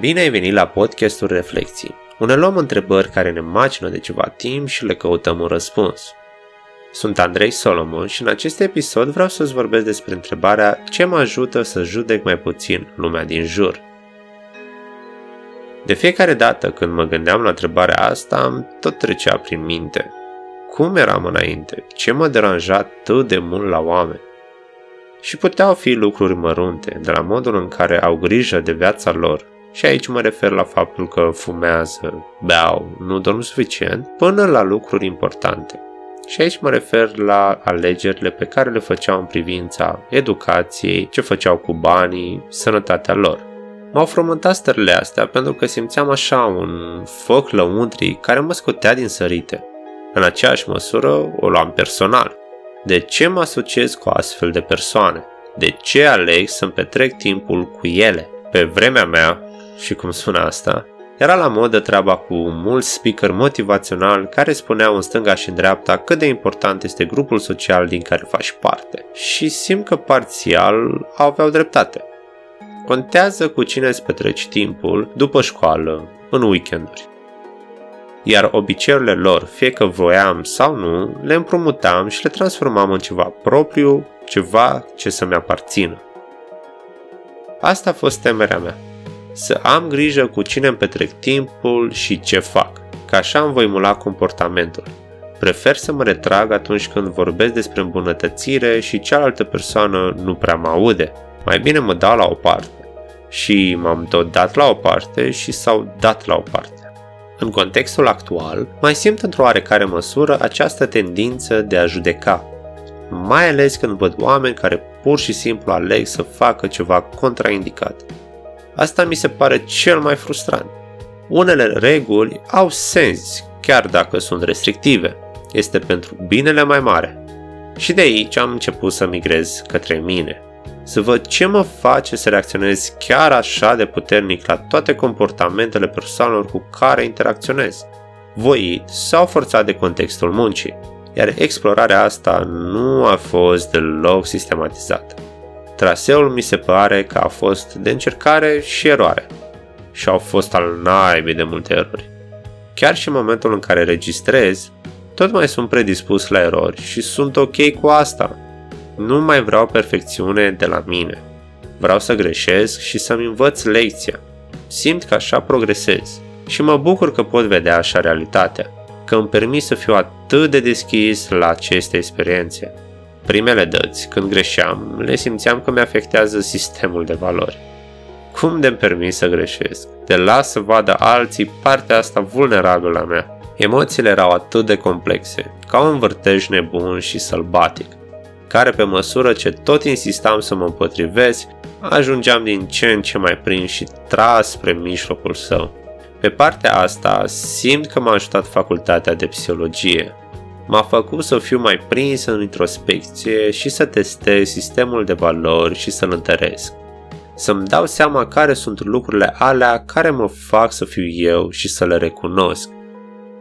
Bine ai venit la podcastul Reflexii, unde luăm întrebări care ne macină de ceva timp și le căutăm un răspuns. Sunt Andrei Solomon și în acest episod vreau să-ți vorbesc despre întrebarea ce mă ajută să judec mai puțin lumea din jur. De fiecare dată când mă gândeam la întrebarea asta, am tot trecea prin minte. Cum eram înainte? Ce mă deranja atât de mult la oameni? Și puteau fi lucruri mărunte, de la modul în care au grijă de viața lor, și aici mă refer la faptul că fumează, beau, nu dorm suficient, până la lucruri importante. Și aici mă refer la alegerile pe care le făceau în privința educației, ce făceau cu banii, sănătatea lor. M-au frământat stările astea pentru că simțeam așa un foc lăuntrii care mă scotea din sărite. În aceeași măsură o luam personal. De ce mă asociez cu astfel de persoane? De ce aleg să-mi petrec timpul cu ele? Pe vremea mea, și cum sună asta, era la modă treaba cu mulți speaker motivațional care spuneau în stânga și în dreapta cât de important este grupul social din care faci parte. Și simt că parțial aveau dreptate. Contează cu cine îți petreci timpul după școală, în weekenduri. Iar obiceiurile lor, fie că voiam sau nu, le împrumutam și le transformam în ceva propriu, ceva ce să-mi aparțină. Asta a fost temerea mea să am grijă cu cine îmi petrec timpul și ce fac, că așa îmi voi mula comportamentul. Prefer să mă retrag atunci când vorbesc despre îmbunătățire și cealaltă persoană nu prea mă aude. Mai bine mă dau la o parte. Și m-am tot dat la o parte și s-au dat la o parte. În contextul actual, mai simt într-o oarecare măsură această tendință de a judeca, mai ales când văd oameni care pur și simplu aleg să facă ceva contraindicat. Asta mi se pare cel mai frustrant. Unele reguli au sens, chiar dacă sunt restrictive. Este pentru binele mai mare. Și de aici am început să migrez către mine. Să văd ce mă face să reacționez chiar așa de puternic la toate comportamentele persoanelor cu care interacționez, voit sau forțat de contextul muncii, iar explorarea asta nu a fost deloc sistematizată. Traseul mi se pare că a fost de încercare și eroare. Și au fost al naibii de multe erori. Chiar și în momentul în care registrez, tot mai sunt predispus la erori și sunt ok cu asta. Nu mai vreau perfecțiune de la mine. Vreau să greșesc și să-mi învăț lecția. Simt că așa progresez și mă bucur că pot vedea așa realitatea, că îmi permit să fiu atât de deschis la aceste experiențe. Primele dăți, când greșeam, le simțeam că mi-afectează sistemul de valori. Cum de-mi permis să greșesc? De las să vadă alții partea asta vulnerabilă a mea. Emoțiile erau atât de complexe, ca un vârtej nebun și sălbatic, care pe măsură ce tot insistam să mă împotrivesc, ajungeam din ce în ce mai prins și tras spre mijlocul său. Pe partea asta, simt că m-a ajutat facultatea de psihologie, m-a făcut să fiu mai prins în introspecție și să testez sistemul de valori și să-l întăresc. Să-mi dau seama care sunt lucrurile alea care mă fac să fiu eu și să le recunosc.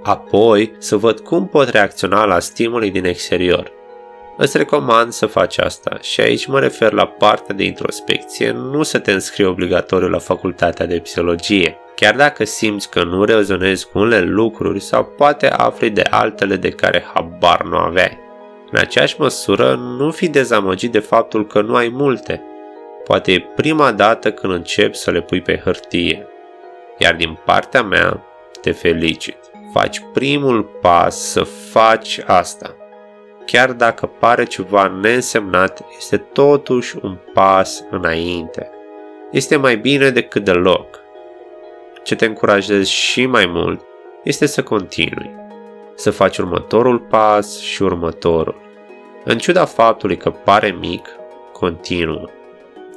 Apoi să văd cum pot reacționa la stimuli din exterior. Îți recomand să faci asta și aici mă refer la partea de introspecție, nu să te înscrii obligatoriu la facultatea de psihologie chiar dacă simți că nu rezonezi cu unele lucruri sau poate afli de altele de care habar nu aveai. În aceeași măsură, nu fi dezamăgit de faptul că nu ai multe. Poate e prima dată când începi să le pui pe hârtie. Iar din partea mea, te felicit. Faci primul pas să faci asta. Chiar dacă pare ceva neînsemnat, este totuși un pas înainte. Este mai bine decât deloc ce te încurajez și mai mult este să continui, să faci următorul pas și următorul. În ciuda faptului că pare mic, continuă.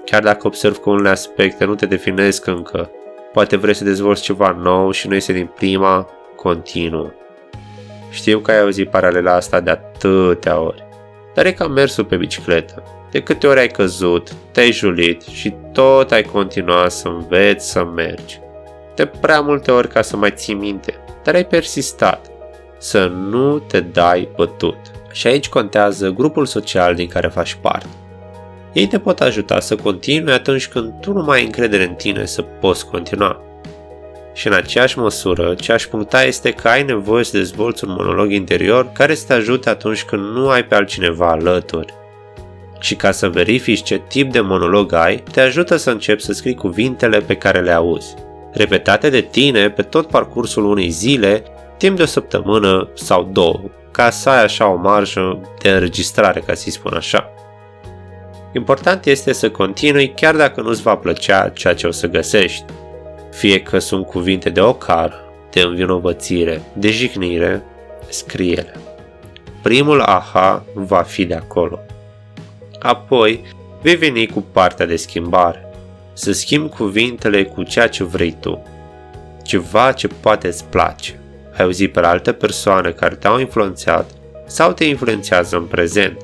Chiar dacă observ că unele aspecte nu te definesc încă, poate vrei să dezvolți ceva nou și nu este din prima, continuă. Știu că ai auzit paralela asta de atâtea ori, dar e ca mersul pe bicicletă. De câte ori ai căzut, te-ai julit și tot ai continuat să înveți să mergi de prea multe ori ca să mai ții minte, dar ai persistat. Să nu te dai bătut. Și aici contează grupul social din care faci parte. Ei te pot ajuta să continui atunci când tu nu mai ai încredere în tine să poți continua. Și în aceeași măsură, ce aș puncta este că ai nevoie să dezvolți un monolog interior care să te ajute atunci când nu ai pe altcineva alături. Și ca să verifici ce tip de monolog ai, te ajută să începi să scrii cuvintele pe care le auzi. Repetate de tine pe tot parcursul unei zile, timp de o săptămână sau două, ca să ai așa o marjă de înregistrare, ca să-i spun așa. Important este să continui chiar dacă nu-ți va plăcea ceea ce o să găsești. Fie că sunt cuvinte de ocar, de învinovățire, de jignire, scrie-le. Primul aha va fi de acolo. Apoi vei veni cu partea de schimbare. Să schimbi cuvintele cu ceea ce vrei tu. Ceva ce poate îți place. Ai auzit pe alte persoane care te-au influențat sau te influențează în prezent.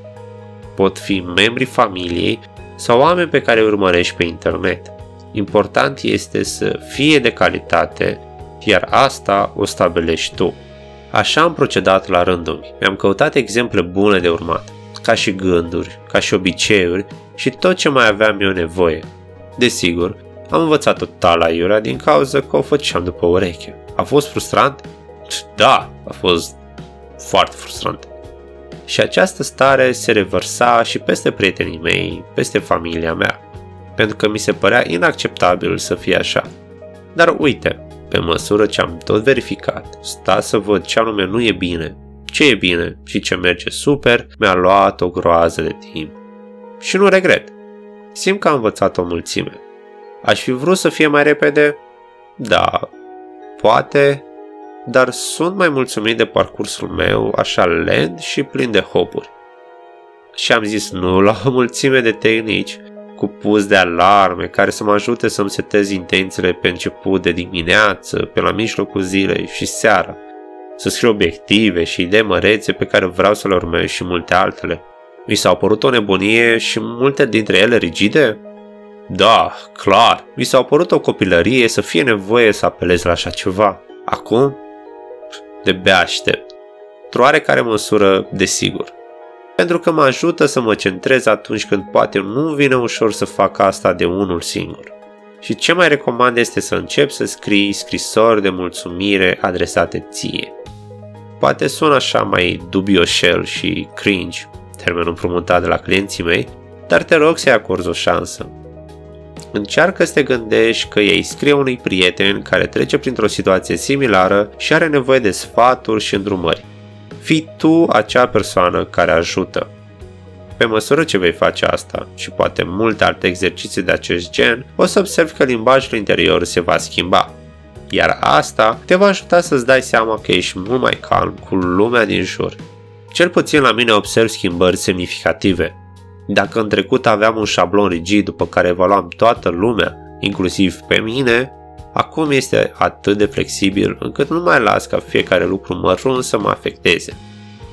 Pot fi membrii familiei sau oameni pe care îi urmărești pe internet. Important este să fie de calitate, iar asta o stabilești tu. Așa am procedat la rândul meu. Mi-am căutat exemple bune de urmat, ca și gânduri, ca și obiceiuri și tot ce mai aveam eu nevoie. Desigur, am învățat total la iurea din cauza că o făceam după ureche. A fost frustrant? Da, a fost foarte frustrant. Și această stare se revărsa și peste prietenii mei, peste familia mea, pentru că mi se părea inacceptabil să fie așa. Dar uite, pe măsură ce am tot verificat, sta să văd ce anume nu e bine, ce e bine și ce merge super, mi-a luat o groază de timp. Și nu regret. Simt că am învățat o mulțime. Aș fi vrut să fie mai repede? Da, poate, dar sunt mai mulțumit de parcursul meu așa lent și plin de hopuri. Și am zis nu la o mulțime de tehnici, cu pus de alarme care să mă ajute să-mi setez intențiile pe început de dimineață, pe la mijlocul zilei și seara, să scriu obiective și idei mărețe pe care vreau să le urmez și multe altele. Mi s-au părut o nebunie și multe dintre ele rigide? Da, clar, mi s-au părut o copilărie să fie nevoie să apelez la așa ceva. Acum, de bea aștept. Într-o oarecare măsură, desigur. Pentru că mă ajută să mă centrez atunci când poate nu vine ușor să fac asta de unul singur. Și ce mai recomand este să încep să scrii scrisori de mulțumire adresate ție. Poate sună așa mai dubioșel și cringe, termenul împrumutat de la clienții mei, dar te rog să-i acorzi o șansă. Încearcă să te gândești că ei scrie unui prieten care trece printr-o situație similară și are nevoie de sfaturi și îndrumări. Fii tu acea persoană care ajută. Pe măsură ce vei face asta și poate multe alte exerciții de acest gen, o să observi că limbajul interior se va schimba. Iar asta te va ajuta să-ți dai seama că ești mult mai calm cu lumea din jur. Cel puțin la mine observ schimbări semnificative. Dacă în trecut aveam un șablon rigid după care evaluam toată lumea, inclusiv pe mine, acum este atât de flexibil încât nu mai las ca fiecare lucru mărunt să mă afecteze.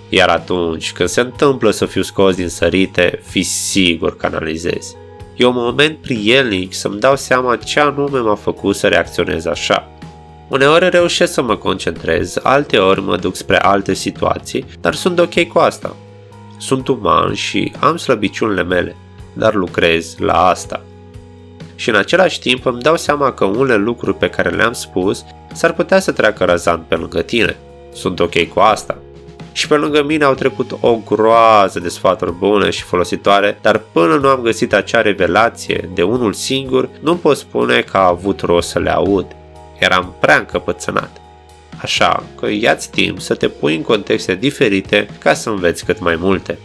Iar atunci când se întâmplă să fiu scos din sărite, fi sigur că analizez. E un moment prielnic să-mi dau seama ce anume m-a făcut să reacționez așa. Uneori reușesc să mă concentrez, alteori mă duc spre alte situații, dar sunt ok cu asta. Sunt uman și am slăbiciunile mele, dar lucrez la asta. Și în același timp îmi dau seama că unele lucruri pe care le-am spus s-ar putea să treacă răzant pe lângă tine. Sunt ok cu asta. Și pe lângă mine au trecut o groază de sfaturi bune și folositoare, dar până nu am găsit acea revelație de unul singur, nu pot spune că a avut rost să le aud. Eram prea încăpățânat. Așa că ia-ți timp să te pui în contexte diferite ca să înveți cât mai multe.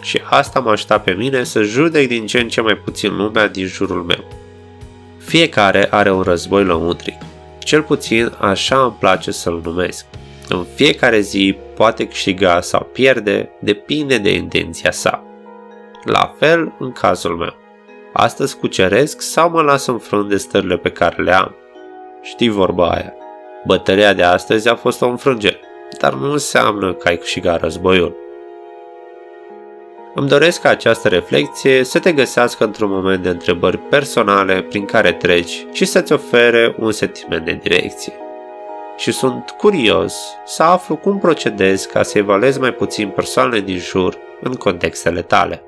Și asta m-a ajutat pe mine să judec din ce în ce mai puțin lumea din jurul meu. Fiecare are un război lăuntric. Cel puțin așa îmi place să-l numesc. În fiecare zi poate câștiga sau pierde, depinde de intenția sa. La fel în cazul meu. Astăzi cuceresc sau mă las înfrânt de stările pe care le am. Știi vorba aia. Bătălia de astăzi a fost o înfrângere, dar nu înseamnă că ai câștigat războiul. Îmi doresc ca această reflexie să te găsească într-un moment de întrebări personale prin care treci și să-ți ofere un sentiment de direcție. Și sunt curios să aflu cum procedezi ca să evaluezi mai puțin persoanele din jur în contextele tale.